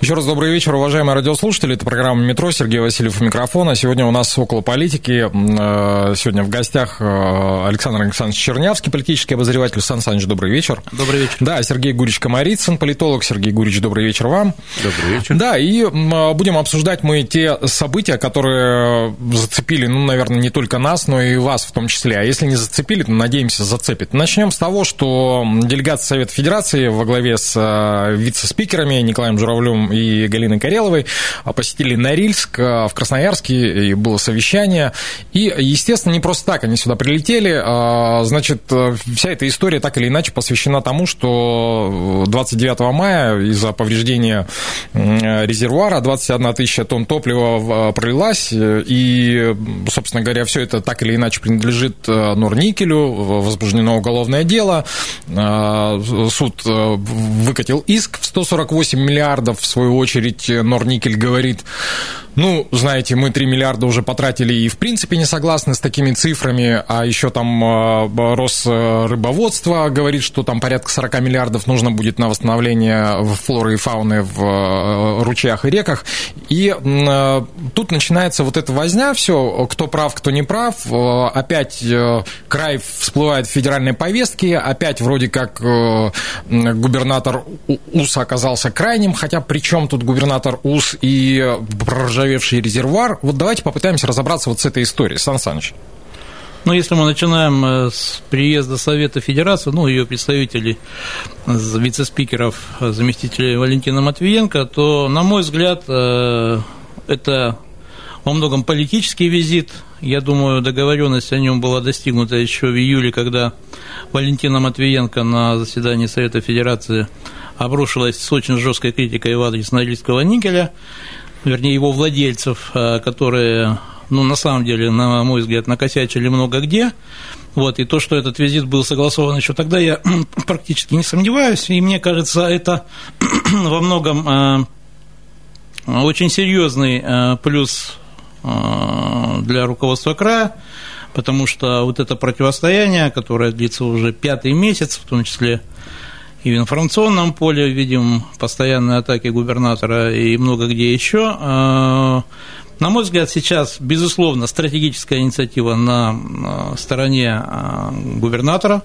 Еще раз добрый вечер, уважаемые радиослушатели. Это программа «Метро». Сергей Васильев у микрофона. Сегодня у нас около политики. Э, сегодня в гостях э, Александр Александрович Чернявский, политический обозреватель. Сан Саныч, добрый вечер. Добрый вечер. Да, Сергей Гурич Комарицын, политолог. Сергей Гурич, добрый вечер вам. Добрый вечер. Да, и будем обсуждать мы те события, которые зацепили, ну, наверное, не только нас, но и вас в том числе. А если не зацепили, то, надеемся, зацепит. Начнем с того, что делегация Совета Федерации во главе с э, вице-спикерами Николаем Журавлем и Галиной Кареловой посетили Норильск в Красноярске, и было совещание. И, естественно, не просто так они сюда прилетели. А, значит, вся эта история так или иначе посвящена тому, что 29 мая из-за повреждения резервуара 21 тысяча тонн топлива пролилась, и, собственно говоря, все это так или иначе принадлежит Норникелю, возбуждено уголовное дело, а, суд выкатил иск в 148 миллиардов, в свою очередь, Норникель говорит, ну, знаете, мы 3 миллиарда уже потратили и, в принципе, не согласны с такими цифрами, а еще там э, Росрыбоводство говорит, что там порядка 40 миллиардов нужно будет на восстановление флоры и фауны в э, ручьях и реках. И э, тут начинается вот эта возня, все, кто прав, кто не прав. Опять край всплывает в федеральной повестке, опять вроде как губернатор УС оказался крайним, хотя при чем тут губернатор УС и проржавевший заржавевший резервуар. Вот давайте попытаемся разобраться вот с этой историей. Сан Саныч. Ну, если мы начинаем э, с приезда Совета Федерации, ну, ее представителей, вице-спикеров, заместителей Валентина Матвиенко, то, на мой взгляд, э, это во многом политический визит. Я думаю, договоренность о нем была достигнута еще в июле, когда Валентина Матвиенко на заседании Совета Федерации обрушилась с очень жесткой критикой в адрес Норильского никеля вернее, его владельцев, э, которые, ну, на самом деле, на мой взгляд, накосячили много где. Вот, и то, что этот визит был согласован еще тогда, я практически не сомневаюсь. И мне кажется, это во многом э, очень серьезный э, плюс для руководства края, потому что вот это противостояние, которое длится уже пятый месяц, в том числе и в информационном поле видим постоянные атаки губернатора и много где еще. А, на мой взгляд, сейчас, безусловно, стратегическая инициатива на стороне а, губернатора.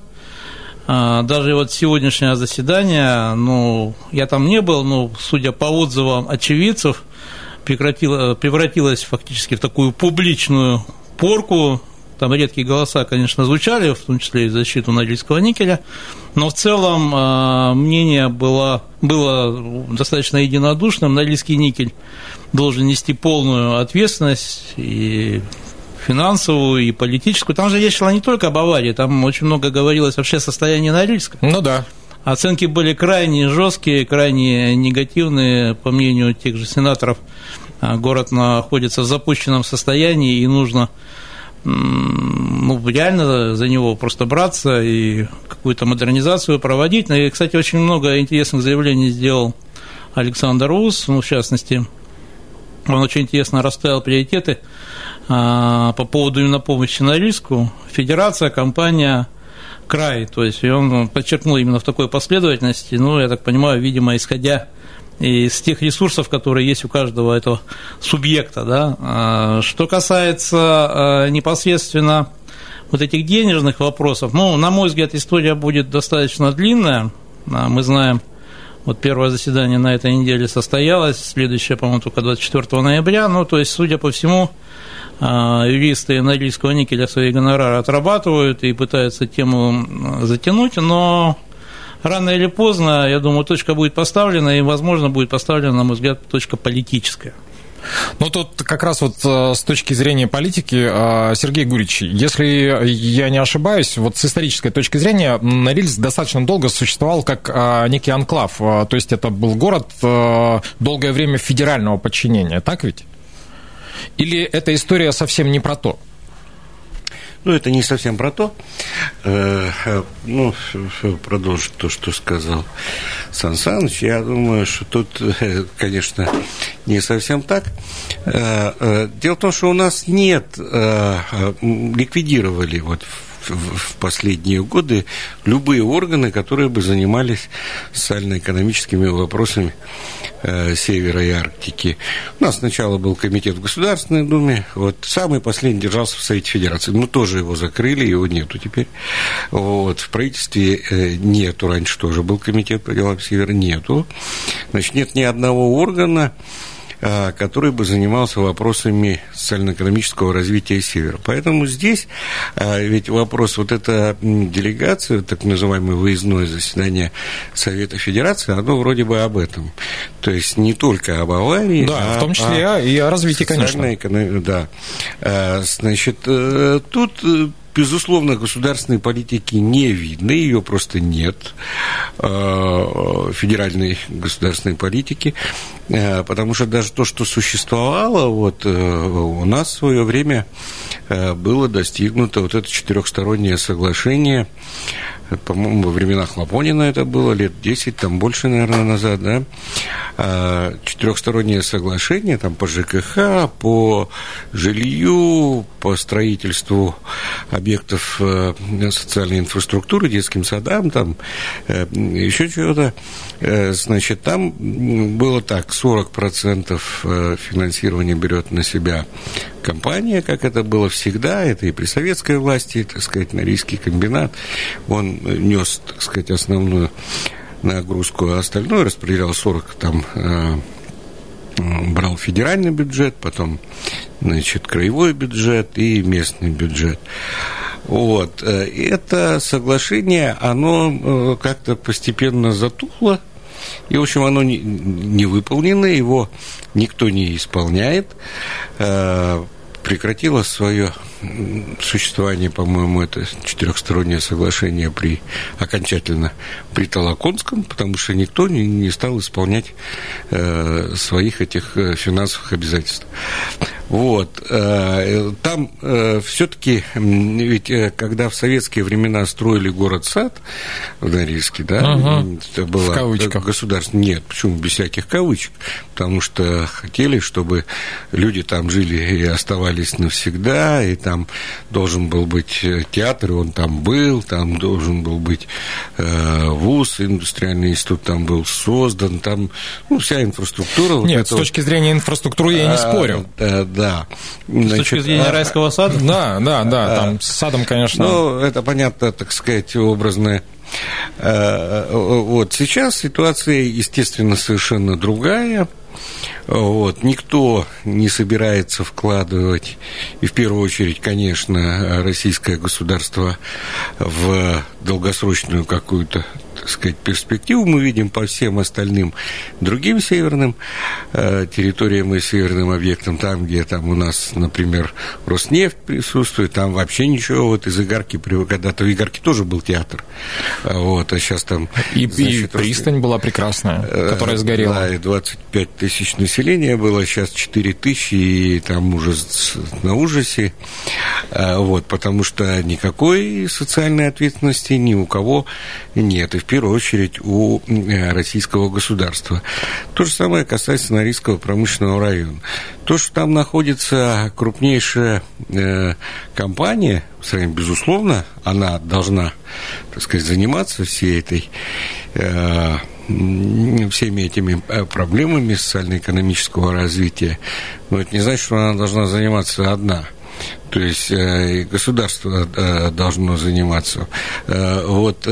А, даже вот сегодняшнее заседание, ну, я там не был, но, судя по отзывам очевидцев, превратилось фактически в такую публичную порку там редкие голоса, конечно, звучали, в том числе и в защиту Норильского никеля, но в целом а, мнение было, было достаточно единодушным. Норильский никель должен нести полную ответственность и финансовую и политическую. Там же речь шла не только об аварии, там очень много говорилось вообще о состоянии Норильска. Ну да. Оценки были крайне жесткие, крайне негативные, по мнению тех же сенаторов. А, город находится в запущенном состоянии, и нужно ну, реально за него просто браться и какую-то модернизацию проводить. Ну, и, кстати, очень много интересных заявлений сделал Александр Ус, ну, в частности, он очень интересно расставил приоритеты а, по поводу именно помощи на риску. Федерация, компания, край. То есть он подчеркнул именно в такой последовательности, ну, я так понимаю, видимо, исходя тех ресурсов, которые есть у каждого этого субъекта. Да? А, что касается а, непосредственно вот этих денежных вопросов, ну, на мой взгляд, история будет достаточно длинная. А, мы знаем, вот первое заседание на этой неделе состоялось, следующее, по-моему, только 24 ноября. Ну, то есть, судя по всему, юристы Норильского никеля свои гонорары отрабатывают и пытаются тему затянуть, но рано или поздно, я думаю, точка будет поставлена, и, возможно, будет поставлена, на мой взгляд, точка политическая. Ну, тут как раз вот э, с точки зрения политики, э, Сергей Гурич, если я не ошибаюсь, вот с исторической точки зрения Норильск достаточно долго существовал как э, некий анклав, то есть это был город долгое время федерального подчинения, так ведь? Или эта история совсем не про то? Ну, это не совсем про то. Э, э, ну, продолжить то, что сказал Сан Саныч. Я думаю, что тут, э, конечно, не совсем так. Дело в том, что у нас нет, ликвидировали вот в последние годы любые органы, которые бы занимались социально-экономическими вопросами э, Севера и Арктики. У нас сначала был комитет в Государственной Думе, вот самый последний держался в Совете Федерации. Мы тоже его закрыли, его нету теперь. Вот, в правительстве э, нету, раньше тоже был комитет по делам Севера, нету. Значит, нет ни одного органа, который бы занимался вопросами социально-экономического развития Севера. Поэтому здесь а, ведь вопрос, вот эта делегация, так называемое выездное заседание Совета Федерации, оно вроде бы об этом. То есть не только об аварии, да, а в том числе а, и о развитии, конечно. Да. Значит, э, тут э, Безусловно, государственной политики не видно, ее просто нет, э, федеральной государственной политики, э, потому что даже то, что существовало, вот э, у нас в свое время было достигнуто вот это четырехстороннее соглашение по-моему, во временах Лапонина это было, лет 10, там больше, наверное, назад, да, а, четырехстороннее соглашение там по ЖКХ, по жилью, по строительству объектов э, социальной инфраструктуры, детским садам, там э, еще чего-то. Э, значит, там было так, 40% финансирования берет на себя компания, как это было всегда, это и при советской власти, так сказать, Норийский комбинат, он нес, так сказать, основную нагрузку, а остальное распределял 40 там э, брал федеральный бюджет, потом, значит, краевой бюджет и местный бюджет. Вот. Э, это соглашение, оно э, как-то постепенно затухло, и, в общем, оно не, не выполнено, его никто не исполняет прекратило свое существование, по-моему, это четырехстороннее соглашение при окончательно при Толоконском, потому что никто не, не стал исполнять э, своих этих э, финансовых обязательств. Вот. Э, там э, все-таки, ведь э, когда в советские времена строили город-сад в Норильске, да, угу. это было в кавычках. государство. Нет, почему без всяких кавычек? Потому что хотели, чтобы люди там жили и оставались навсегда, и там должен был быть театр, и он там был, там должен был быть вуз, индустриальный институт там был создан, там ну, вся инфраструктура. Нет, вот с точки вот, зрения инфраструктуры я не а, спорю. Да, да. Значит, С точки зрения а, райского сада? Да, да, да, там с садом, конечно. Ну, это понятно, так сказать, образное. Э, вот сейчас ситуация, естественно, совершенно другая. Вот. Никто не собирается вкладывать, и в первую очередь, конечно, российское государство в долгосрочную какую-то так сказать, перспективу мы видим по всем остальным другим северным э, территориям и северным объектам, там, где там у нас, например, Роснефть присутствует, там вообще ничего, вот из Игарки, когда-то в Игарке тоже был театр, а вот, а сейчас там... И, значит, и пристань была прекрасная, э, которая сгорела. Да, и 25 тысяч населения было, сейчас 4 тысячи, и там ужас на ужасе, а, вот, потому что никакой социальной ответственности ни у кого нет, и в первую очередь у э, российского государства. То же самое касается Норильского промышленного района. То, что там находится крупнейшая э, компания, безусловно, она должна, так сказать, заниматься всей этой э, всеми этими э, проблемами социально-экономического развития, но это не значит, что она должна заниматься одна – то есть э, государство э, должно заниматься. Э, вот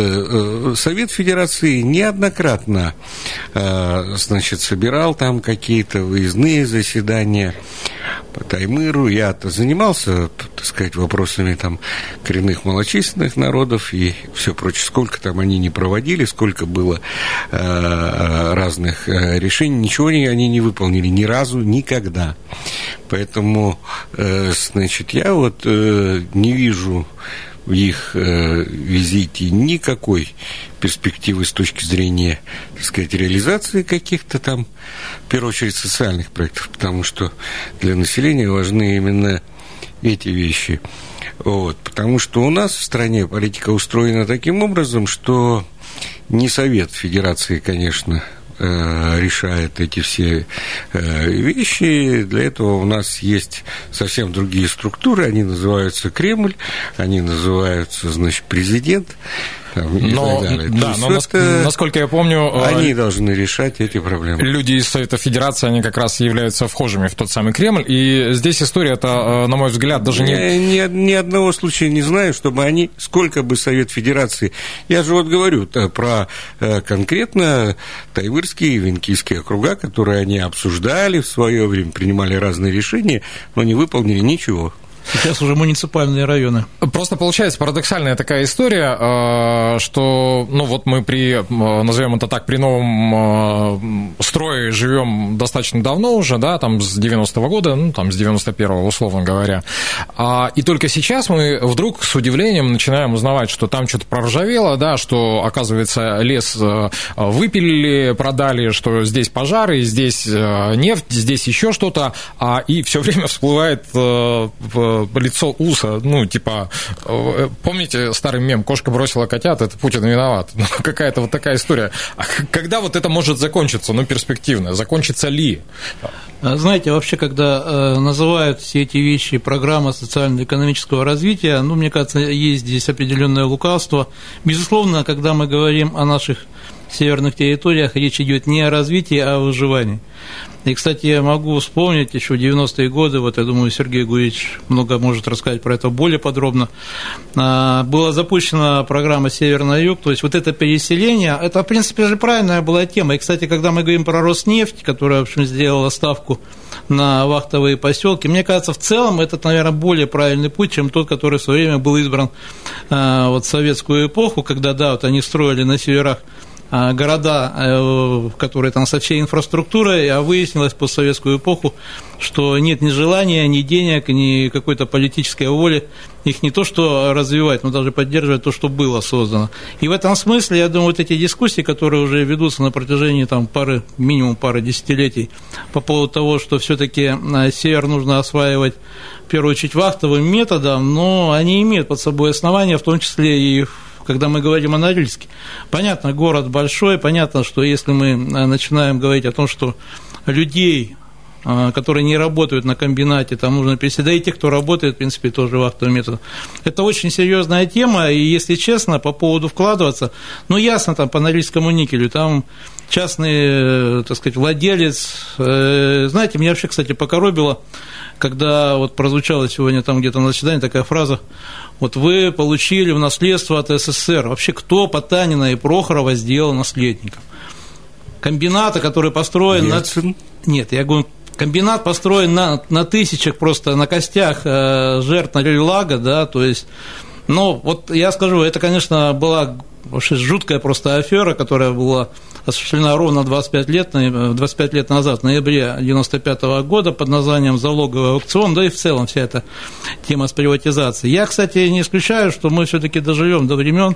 Совет Федерации неоднократно значит, собирал там какие-то выездные заседания по Таймыру. Я-то занимался, так сказать, вопросами там коренных малочисленных народов и все прочее. Сколько там они не проводили, сколько было разных решений. Ничего они не выполнили ни разу, никогда. Поэтому, значит, я вот э, не вижу в их э, визите никакой перспективы с точки зрения, так сказать, реализации каких-то там, в первую очередь, социальных проектов, потому что для населения важны именно эти вещи. Вот, потому что у нас в стране политика устроена таким образом, что не Совет Федерации, конечно, Э, решает эти все э, вещи. Для этого у нас есть совсем другие структуры. Они называются Кремль, они называются, значит, президент но, Да, но это, насколько я помню... Э, они должны решать эти проблемы. Люди из Совета Федерации, они как раз являются вхожими в тот самый Кремль, и здесь история это, э, на мой взгляд, даже не... Я ни, ни одного случая не знаю, чтобы они, сколько бы Совет Федерации... Я же вот говорю про э, конкретно тайвырские и венкийские округа, которые они обсуждали в свое время, принимали разные решения, но не выполнили ничего. Сейчас уже муниципальные районы. Просто получается парадоксальная такая история, э, что, ну вот мы при, э, назовем это так, при новом э, строе живем достаточно давно уже, да, там с 90-го года, ну там с 91-го, условно говоря. А, и только сейчас мы вдруг с удивлением начинаем узнавать, что там что-то проржавело, да, что, оказывается, лес выпилили, продали, что здесь пожары, здесь нефть, здесь еще что-то, а, и все время всплывает лицо уса, ну, типа, э, помните старый мем «Кошка бросила котят, это Путин виноват». Ну, какая-то вот такая история. А когда вот это может закончиться, ну, перспективно? Закончится ли? А знаете, вообще, когда э, называют все эти вещи программа социально-экономического развития, ну, мне кажется, есть здесь определенное лукавство. Безусловно, когда мы говорим о наших северных территориях, речь идет не о развитии, а о выживании. И, кстати, я могу вспомнить еще 90-е годы, вот я думаю, Сергей Гуевич много может рассказать про это более подробно, а, была запущена программа «Северный юг», то есть вот это переселение, это, в принципе, же правильная была тема. И, кстати, когда мы говорим про Роснефть, которая, в общем, сделала ставку на вахтовые поселки, мне кажется, в целом это, наверное, более правильный путь, чем тот, который в свое время был избран а, вот, в советскую эпоху, когда, да, вот они строили на северах города, э, которые там со всей инфраструктурой, а выяснилось по советскую эпоху, что нет ни желания, ни денег, ни какой-то политической воли их не то что развивать, но даже поддерживать то, что было создано. И в этом смысле, я думаю, вот эти дискуссии, которые уже ведутся на протяжении там, пары, минимум пары десятилетий по поводу того, что все таки э, север нужно осваивать в первую очередь вахтовым методом, но они имеют под собой основания, в том числе и в когда мы говорим о Норильске. Понятно, город большой, понятно, что если мы э, начинаем говорить о том, что людей э, которые не работают на комбинате, там нужно переселить, да и те, кто работает, в принципе, тоже вахтовый метод. Это очень серьезная тема, и, если честно, по поводу вкладываться, ну, ясно, там, по Норильскому никелю, там частный, э, так сказать, владелец, знаете, меня вообще, кстати, покоробило, когда вот прозвучала сегодня там где-то на заседании такая фраза, вот вы получили в наследство от СССР. Вообще, кто Потанина и Прохорова сделал наследником? Комбината, который построен Ельцин. на... Нет, я говорю, комбинат построен на, на тысячах просто, на костях э, жертв Норильлага, да, то есть, ну, вот я скажу, это, конечно, была жуткая просто афера, которая была осуществлена ровно 25 лет, 25 лет назад, в ноябре 1995 года под названием «Залоговый аукцион», да и в целом вся эта тема с приватизацией. Я, кстати, не исключаю, что мы все-таки доживем до времен,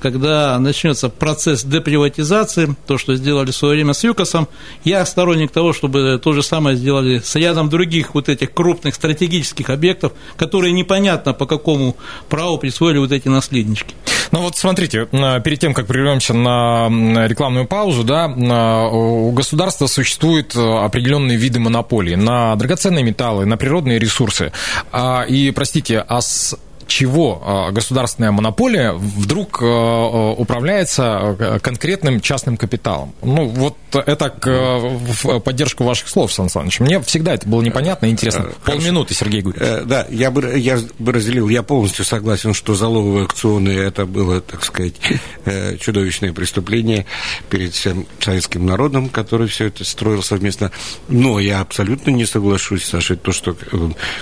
когда начнется процесс деприватизации, то, что сделали в свое время с ЮКОСом. Я сторонник того, чтобы то же самое сделали с рядом других вот этих крупных стратегических объектов, которые непонятно по какому праву присвоили вот эти наследнички. Ну вот смотрите, перед тем, как прервемся на рекламную паузу, да, у государства существуют определенные виды монополии на драгоценные металлы, на природные ресурсы. А, и, простите, а с чего а, государственная монополия вдруг а, а, управляется конкретным частным капиталом. Ну, вот это в поддержку ваших слов, Сан Саныч. Мне всегда это было непонятно и интересно. Хорошо. Полминуты, Сергей говорит. Э, да, я бы, я бы разделил, я полностью согласен, что залоговые аукционы – это было, так сказать, э, чудовищное преступление перед всем советским народом, который все это строил совместно. Но я абсолютно не соглашусь, Саша, то, что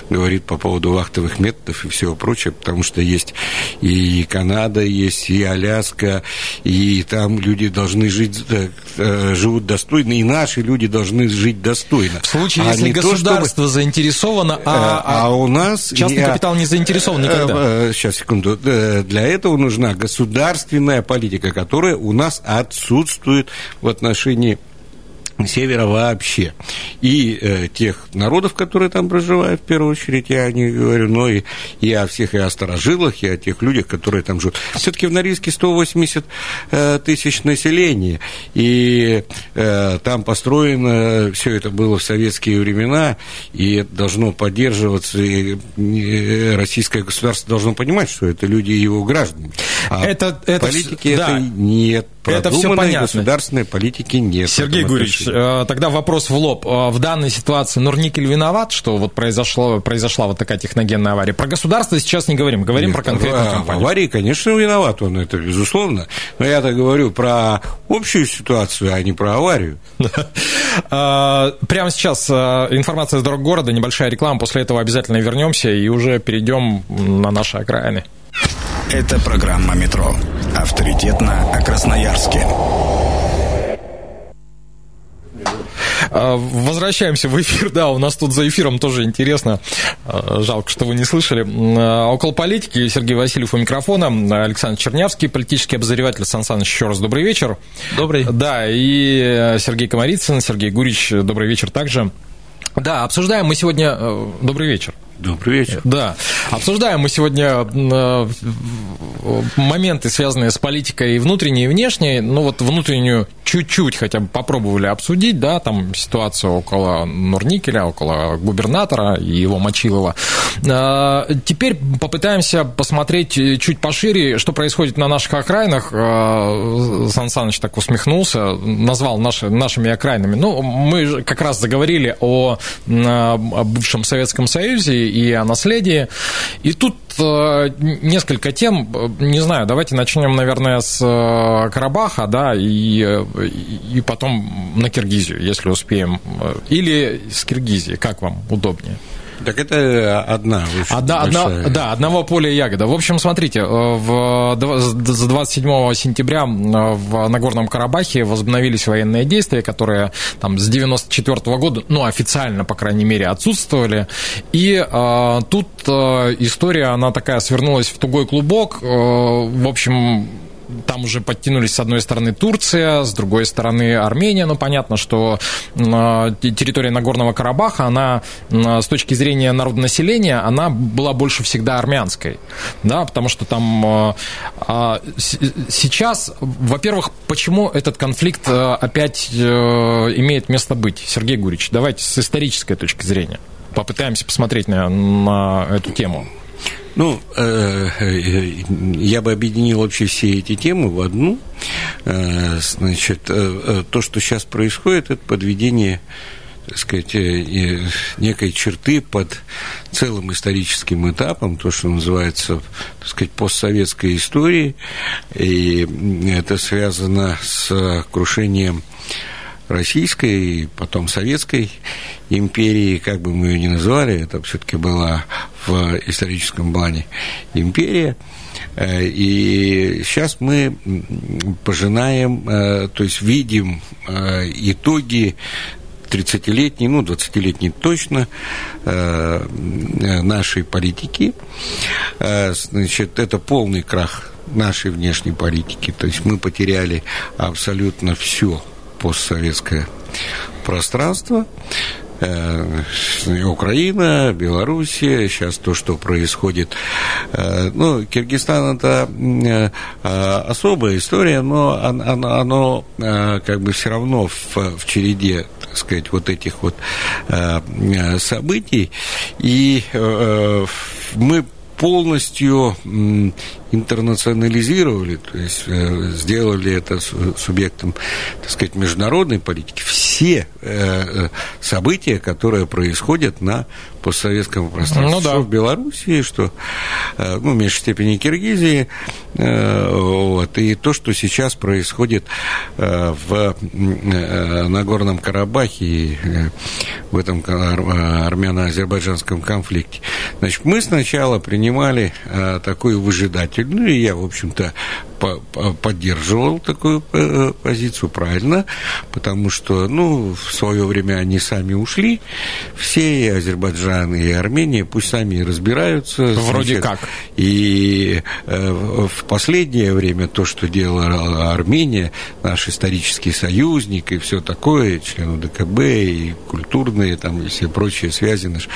говорит по поводу вахтовых методов и всего прочего, потому что есть и Канада, есть и Аляска, и там люди должны жить, э, живут достойно, и наши люди должны жить достойно. В случае, а если государство то, чтобы... заинтересовано, а, а, а у нас... Частный я, капитал не заинтересован никогда. Сейчас, секунду. Для этого нужна государственная политика, которая у нас отсутствует в отношении севера вообще. И э, тех народов, которые там проживают, в первую очередь, я не говорю, но и, и о всех, и о старожилах, и о тех людях, которые там живут. Все-таки в Норильске 180 э, тысяч населения, и э, там построено, все это было в советские времена, и должно поддерживаться, и э, российское государство должно понимать, что это люди его граждане. А это, это, политики да. это нет. Это все понятно. государственной политики нет. Сергей Гурьевич, э, тогда вопрос в лоб. Э, в данной ситуации Нурникель виноват, что вот произошло, произошла вот такая техногенная авария? Про государство сейчас не говорим, говорим нет, про конкретную компанию. аварии, конечно, виноват он, это безусловно. Но я-то говорю про общую ситуацию, а не про аварию. Э, прямо сейчас информация из дорог города, небольшая реклама, после этого обязательно вернемся и уже перейдем на наши окраины. Это программа «Метро». Авторитетно о Красноярске. А, возвращаемся в эфир. Да, у нас тут за эфиром тоже интересно. А, жалко, что вы не слышали. А, около политики Сергей Васильев у микрофона, Александр Чернявский, политический обозреватель. Сан Саныч, еще раз добрый вечер. Добрый. Да, и Сергей Комарицын, Сергей Гурич, добрый вечер также. Да, обсуждаем мы сегодня... Э, добрый вечер. Добрый вечер. Да. Обсуждаем мы сегодня э, моменты, связанные с политикой внутренней и внешней. Ну, вот внутреннюю чуть-чуть хотя бы попробовали обсудить, да, там ситуацию около Нурникеля, около губернатора и его Мочилова. Э, теперь попытаемся посмотреть чуть пошире, что происходит на наших окраинах. Э, Сан Саныч так усмехнулся, назвал наши, нашими окраинами. Ну, мы как раз заговорили о, о бывшем Советском Союзе и о наследии. И тут несколько тем, не знаю, давайте начнем, наверное, с Карабаха, да, и, и потом на Киргизию, если успеем. Или с Киргизии, как вам удобнее? Так это одна одна, одна, Да, одного поля ягода. В общем, смотрите, э, в, с 27 сентября в Нагорном Карабахе возобновились военные действия, которые там с 94 -го года, ну, официально, по крайней мере, отсутствовали. И э, тут э, история, она такая свернулась в тугой клубок. Э, в общем, там уже подтянулись с одной стороны Турция, с другой стороны Армения. Ну, понятно, что территория Нагорного Карабаха, она с точки зрения народонаселения, она была больше всегда армянской. Да, потому что там а, а, сейчас, во-первых, почему этот конфликт опять э, имеет место быть? Сергей Гурич, давайте с исторической точки зрения попытаемся посмотреть на, на эту тему. Ну, э, э, я бы объединил вообще все эти темы в одну. Э, значит, то, что сейчас происходит, это подведение так сказать, некой черты под целым историческим этапом, то, что называется, так сказать, постсоветской историей, и это связано с крушением российской, потом советской империи, как бы мы ее ни называли, это все-таки была в историческом плане империя. Э, и сейчас мы пожинаем, э, то есть видим э, итоги 30-летней, ну, 20-летней точно, нашей политики. Значит, это полный крах нашей внешней политики. То есть мы потеряли абсолютно все постсоветское пространство. Э, Украина, Белоруссия, сейчас то, что происходит. Э, ну, Киргизстан это э, особая история, но оно, оно как бы все равно в, в череде так сказать, вот этих вот событий. И мы полностью интернационализировали, то есть э, сделали это субъектом, так сказать, международной политики. Все э, э, события, которые происходят на постсоветском пространстве, ну, да. что в Белоруссии, что ну, в меньшей степени Киргизии, вот, и то, что сейчас происходит в Нагорном Карабахе и в этом армяно-азербайджанском конфликте. Значит, мы сначала принимали э, такую выжидательную, и я, в общем-то, поддерживал такую э, позицию, правильно, потому что, ну, в свое время они сами ушли, все, и Азербайджан, и Армения, пусть сами разбираются. Вроде значит, как. И э, в последнее время то, что делала Армения, наш исторический союзник и все такое, члены ДКБ, и культурные там, и все прочие связи наши,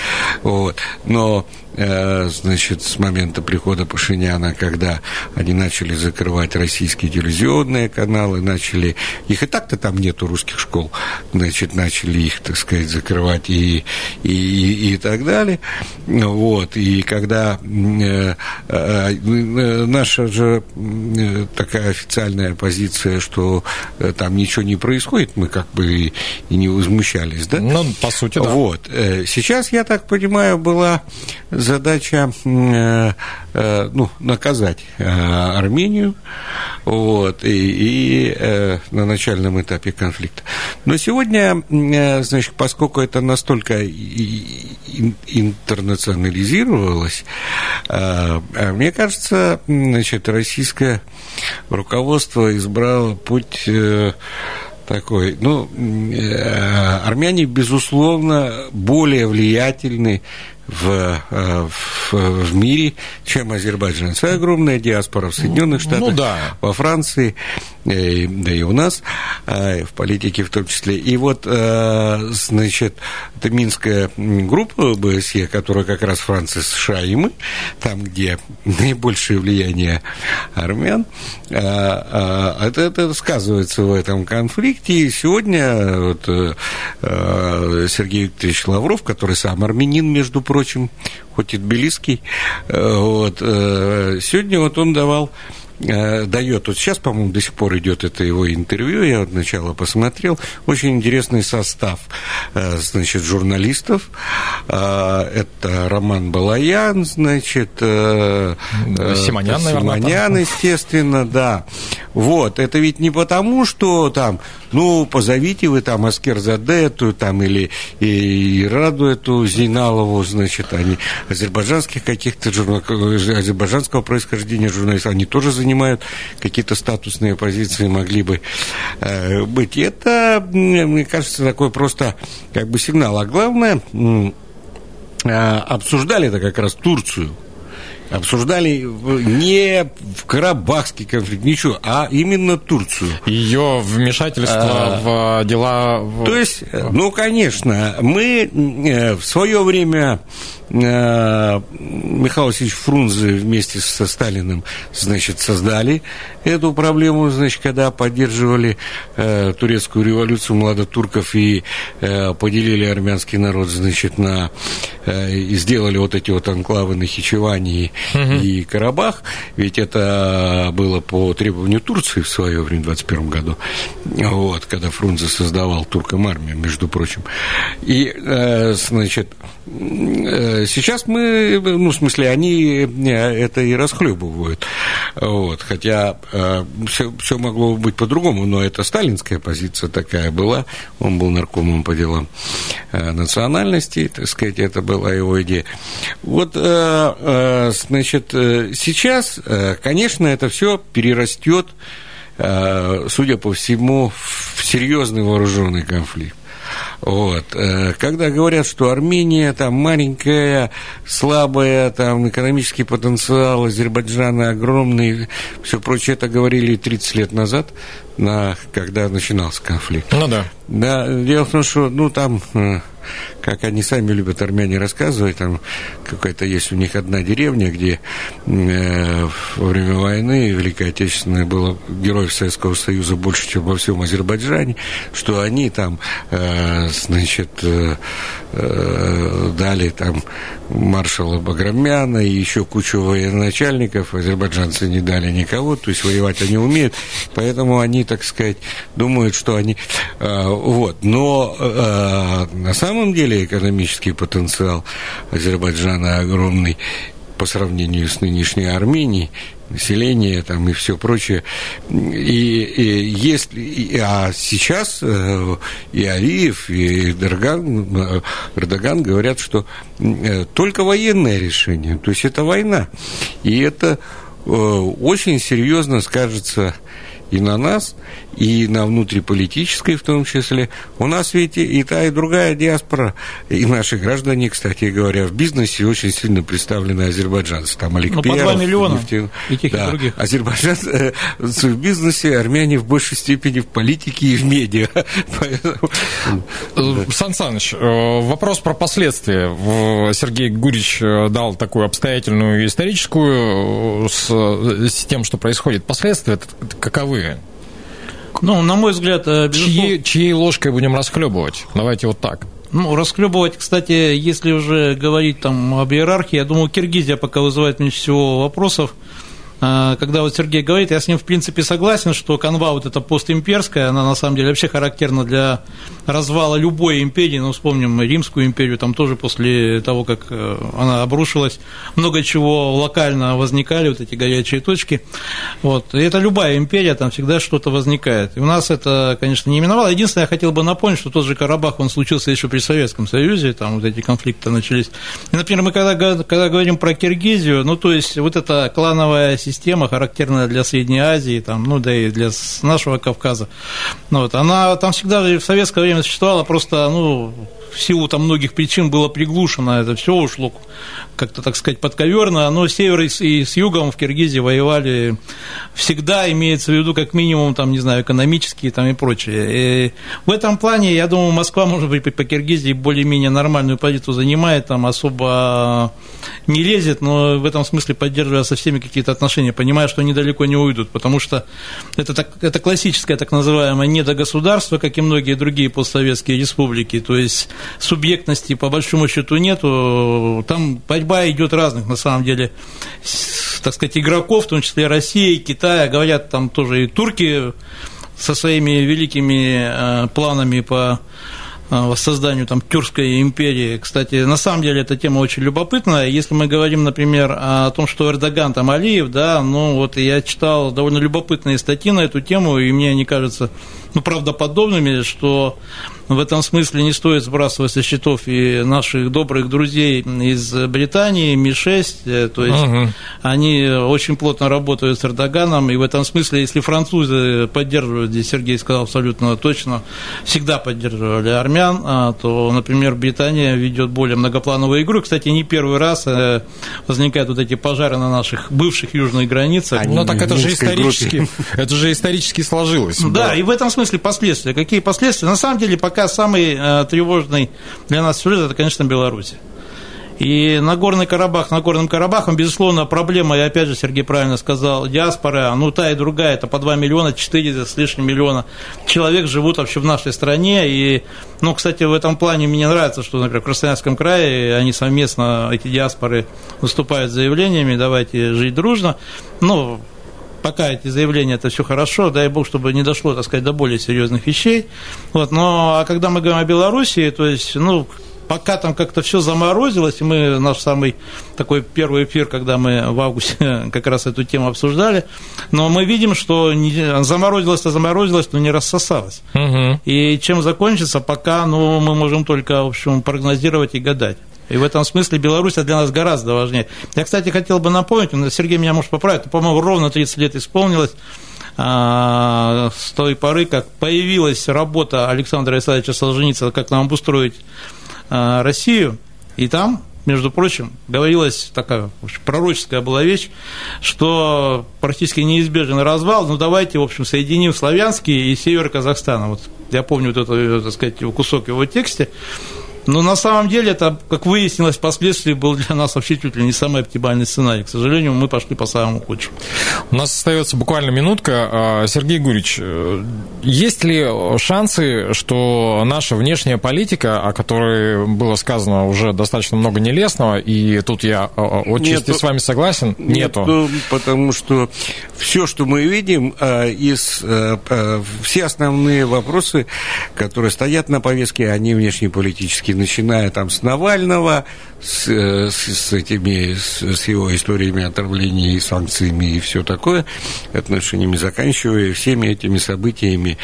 вот. Но значит, с момента прихода Пашиняна, когда они начали закрывать российские телевизионные каналы, начали, их и так-то там нету русских школ, значит, начали их, так сказать, закрывать и, и, и, и так далее. Вот, и когда э, э, наша же э, такая официальная позиция, что э, там ничего не происходит, мы как бы и, и не возмущались, да? Ну, по сути, да. Вот. Сейчас, я так понимаю, была задача э, э, ну, наказать э, Армению вот, и, и на начальном этапе конфликта. Но сегодня, значит, поскольку это настолько интернационализировалось, мне кажется, значит, российское руководство избрало путь такой. Ну, армяне, безусловно, более влиятельны в, э, в, в мире, чем азербайджанцы. Огромная диаспора в Соединенных ну Штатах, ну, да. во Франции, э, да и у нас, э, в политике в том числе. И вот, значит, это Минская группа ОБСЕ, которая как раз Франция, США и мы, там, где наибольшее влияние армян, это, это сказывается в этом конфликте. И сегодня вот, Сергей Викторович Лавров, который сам армянин, между прочим, прочим, хоть и тбилисский. Э, вот. Э, сегодня вот он давал Э, дает, вот сейчас, по-моему, до сих пор идет это его интервью, я вот сначала посмотрел, очень интересный состав, значит, журналистов, это Роман Балаян, значит, Симонян, наверное, Симонян, естественно, да, вот, это ведь не потому, что там, ну, позовите вы там Аскер Задету, там, или и Раду эту Зейналову, значит, они азербайджанских каких-то журнал, азербайджанского происхождения журналистов, они тоже занимают какие-то статусные позиции, могли бы э, быть. И это, мне кажется, такой просто как бы сигнал. А главное, э, обсуждали это как раз Турцию обсуждали не в Карабахский конфликт, ничего, а именно Турцию. Ее вмешательство а, в дела... То есть, ну, конечно, мы э, в свое время Э, Михаил Васильевич Фрунзе вместе со Сталиным, значит, создали эту проблему, значит, когда поддерживали э, турецкую революцию младотурков и э, поделили армянский народ, значит, на э, и сделали вот эти вот анклавы на Хичеване угу. и Карабах, ведь это было по требованию Турции в свое время, в 21 году, вот, когда Фрунзе создавал туркам армию, между прочим. И, э, значит, э, сейчас мы, ну, в смысле, они э, это и расхлебывают. Вот, хотя э, все, могло быть по-другому, но это сталинская позиция такая была. Он был наркомом по делам э, национальности, так сказать, это была его идея. Вот, значит, сейчас, конечно, это все перерастет, судя по всему, в серьезный вооруженный конфликт. Вот. Э, когда говорят, что Армения там маленькая, слабая, там экономический потенциал Азербайджана огромный, все прочее, это говорили 30 лет назад, на, когда начинался конфликт. Ну да. Да, дело в том, что, ну, там э, как они сами любят армяне рассказывать, там какая-то есть у них одна деревня, где э, во время войны Великой Отечественной было героев Советского Союза больше, чем во всем Азербайджане, что они там, э, значит, э, э, дали там маршала Баграмяна и еще кучу военачальников, азербайджанцы не дали никого, то есть воевать они умеют, поэтому они, так сказать, думают, что они... Э, вот, но э, на самом деле экономический потенциал Азербайджана огромный. по сравнению с нынешней Арменией, население там и все прочее. И, и если, и, а сейчас э, и Алиев, и Эрдоган, Эрдоган говорят, что только военное решение, то есть это война. И это очень серьезно скажется и на нас, и на внутриполитической в том числе. У нас ведь и та, и другая диаспора, и наши граждане, кстати говоря, в бизнесе очень сильно представлены азербайджанцы. Там Олег ну, Перов, по 2 миллиона нефтян... и тех, да. и других. Азербайджанцы э, в бизнесе, армяне в большей степени в политике и в медиа. Э, Сан Саныч, э, вопрос про последствия. Сергей Гурич дал такую обстоятельную историческую с, с тем, что происходит. Последствия каковы? Ну, на мой взгляд, безусловно... Чьей, чьей ложкой будем расхлебывать? Давайте вот так. Ну, расхлебывать, кстати, если уже говорить там об иерархии, я думаю, Киргизия пока вызывает меньше всего вопросов. А, когда вот Сергей говорит, я с ним в принципе согласен, что канва вот эта постимперская, она на самом деле вообще характерна для развала любой империи, ну, вспомним Римскую империю, там тоже после того, как э, она обрушилась, много чего локально возникали, вот эти горячие точки, вот, и это любая империя, там всегда что-то возникает, и у нас это, конечно, не именовало, единственное, я хотел бы напомнить, что тот же Карабах, он случился еще при Советском Союзе, там вот эти конфликты начались, и, например, мы когда, когда говорим про Киргизию, ну, то есть вот эта клановая характерная для Средней Азии, там, ну, да и для нашего Кавказа, ну, вот, она там всегда в советское время существовала, просто, ну, в силу там многих причин было приглушено, это все ушло как-то, так сказать, подковерно, но север и с югом в Киргизии воевали всегда, имеется в виду как минимум, там, не знаю, экономические там и прочее. И в этом плане, я думаю, Москва, может быть, по Киргизии более-менее нормальную позицию занимает, там особо не лезет, но в этом смысле поддерживая со всеми какие-то отношения, понимая, что они далеко не уйдут, потому что это, так, это классическое так называемое недогосударство, как и многие другие постсоветские республики, то есть субъектности по большому счету нету, там борьба идет разных, на самом деле, так сказать, игроков, в том числе России, Китая, говорят там тоже и турки со своими великими э, планами по э, воссозданию там Тюркской империи. Кстати, на самом деле эта тема очень любопытная. Если мы говорим, например, о том, что Эрдоган там Алиев, да, ну вот я читал довольно любопытные статьи на эту тему, и мне они кажутся ну, правдоподобными, что в этом смысле не стоит сбрасывать со счетов и наших добрых друзей из Британии, Ми-6, э, то есть угу. они очень плотно работают с Эрдоганом, и в этом смысле, если французы поддерживают, здесь Сергей сказал абсолютно точно, всегда поддерживали армян, а, то, например, Британия ведет более многоплановую игру. Кстати, не первый раз э, возникают вот эти пожары на наших бывших южных границах. Но так это же исторически, это же исторически сложилось. Да, и в этом смысле последствия. Какие последствия? На самом деле, пока пока самый э, тревожный для нас сюжет – это, конечно, Беларусь. И Нагорный Карабах, Нагорным Карабахом, безусловно, проблема, и опять же Сергей правильно сказал, диаспора, ну та и другая, это по 2 миллиона, 4 с лишним миллиона человек живут вообще в нашей стране, и, ну, кстати, в этом плане мне нравится, что, например, в Красноярском крае они совместно, эти диаспоры, выступают с заявлениями, давайте жить дружно, ну, пока эти заявления, это все хорошо, дай бог, чтобы не дошло, так сказать, до более серьезных вещей. Вот, но а когда мы говорим о Белоруссии, то есть, ну, пока там как-то все заморозилось, и мы наш самый такой первый эфир, когда мы в августе как раз эту тему обсуждали, но мы видим, что заморозилось-то заморозилось, но не рассосалось. Угу. И чем закончится, пока ну, мы можем только, в общем, прогнозировать и гадать. И в этом смысле Беларусь для нас гораздо важнее. Я, кстати, хотел бы напомнить, Сергей меня может поправить, по-моему, ровно 30 лет исполнилось а, с той поры, как появилась работа Александра Исаевича Солженицына «Как нам обустроить а, Россию», и там между прочим, говорилась такая пророческая была вещь, что практически неизбежен развал, ну давайте, в общем, соединим славянский и север Казахстана. Вот я помню вот этот, так сказать, кусок его тексте. Но на самом деле это, как выяснилось впоследствии, был для нас вообще чуть ли не самый оптимальный сценарий. К сожалению, мы пошли по самому худшему. У нас остается буквально минутка. А, Сергей Гурич, э, есть ли шансы, что наша внешняя политика, о которой было сказано уже достаточно много нелестного, и тут я отчасти с вами согласен, нету? Нету, потому что все, что мы видим, э, из, э, все основные вопросы, которые стоят на повестке, они внешнеполитические начиная там с Навального, с, э, с, с этими, с, с его историями отравления и санкциями и все такое, отношениями, заканчивая всеми этими событиями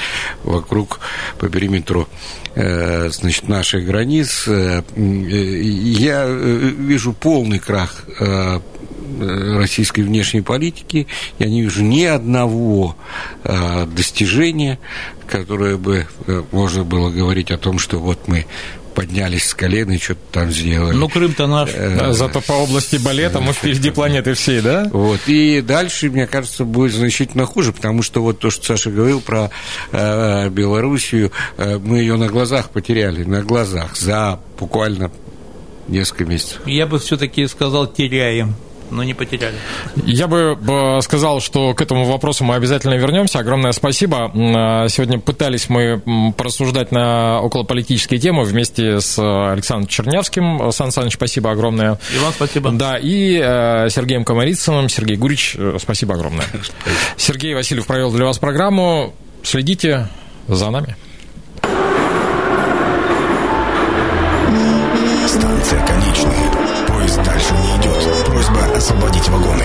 вокруг по периметру э, значит, наших границ. Э, я вижу полный крах российской внешней политики. Я не вижу ни одного достижения, которое бы можно было говорить о том, что вот мы поднялись с колен и что-то там сделали. Ну, Крым-то наш. Да, зато по области балета мы впереди планеты всей, да? Вот. И дальше, мне кажется, будет значительно хуже, потому что вот то, что Саша говорил про э, Белоруссию, э, мы ее на глазах потеряли, на глазах, за буквально несколько месяцев. Я бы все-таки сказал, теряем но не потеряли. Я бы сказал, что к этому вопросу мы обязательно вернемся. Огромное спасибо. А, сегодня пытались мы порассуждать на околополитические темы вместе с Александром Чернявским. Сан Саныч, спасибо огромное. И вам спасибо. Да, и э, Сергеем Комарицыным. Сергей Гурич, э, спасибо огромное. Сергей Васильев провел для вас программу. Следите за нами. Paco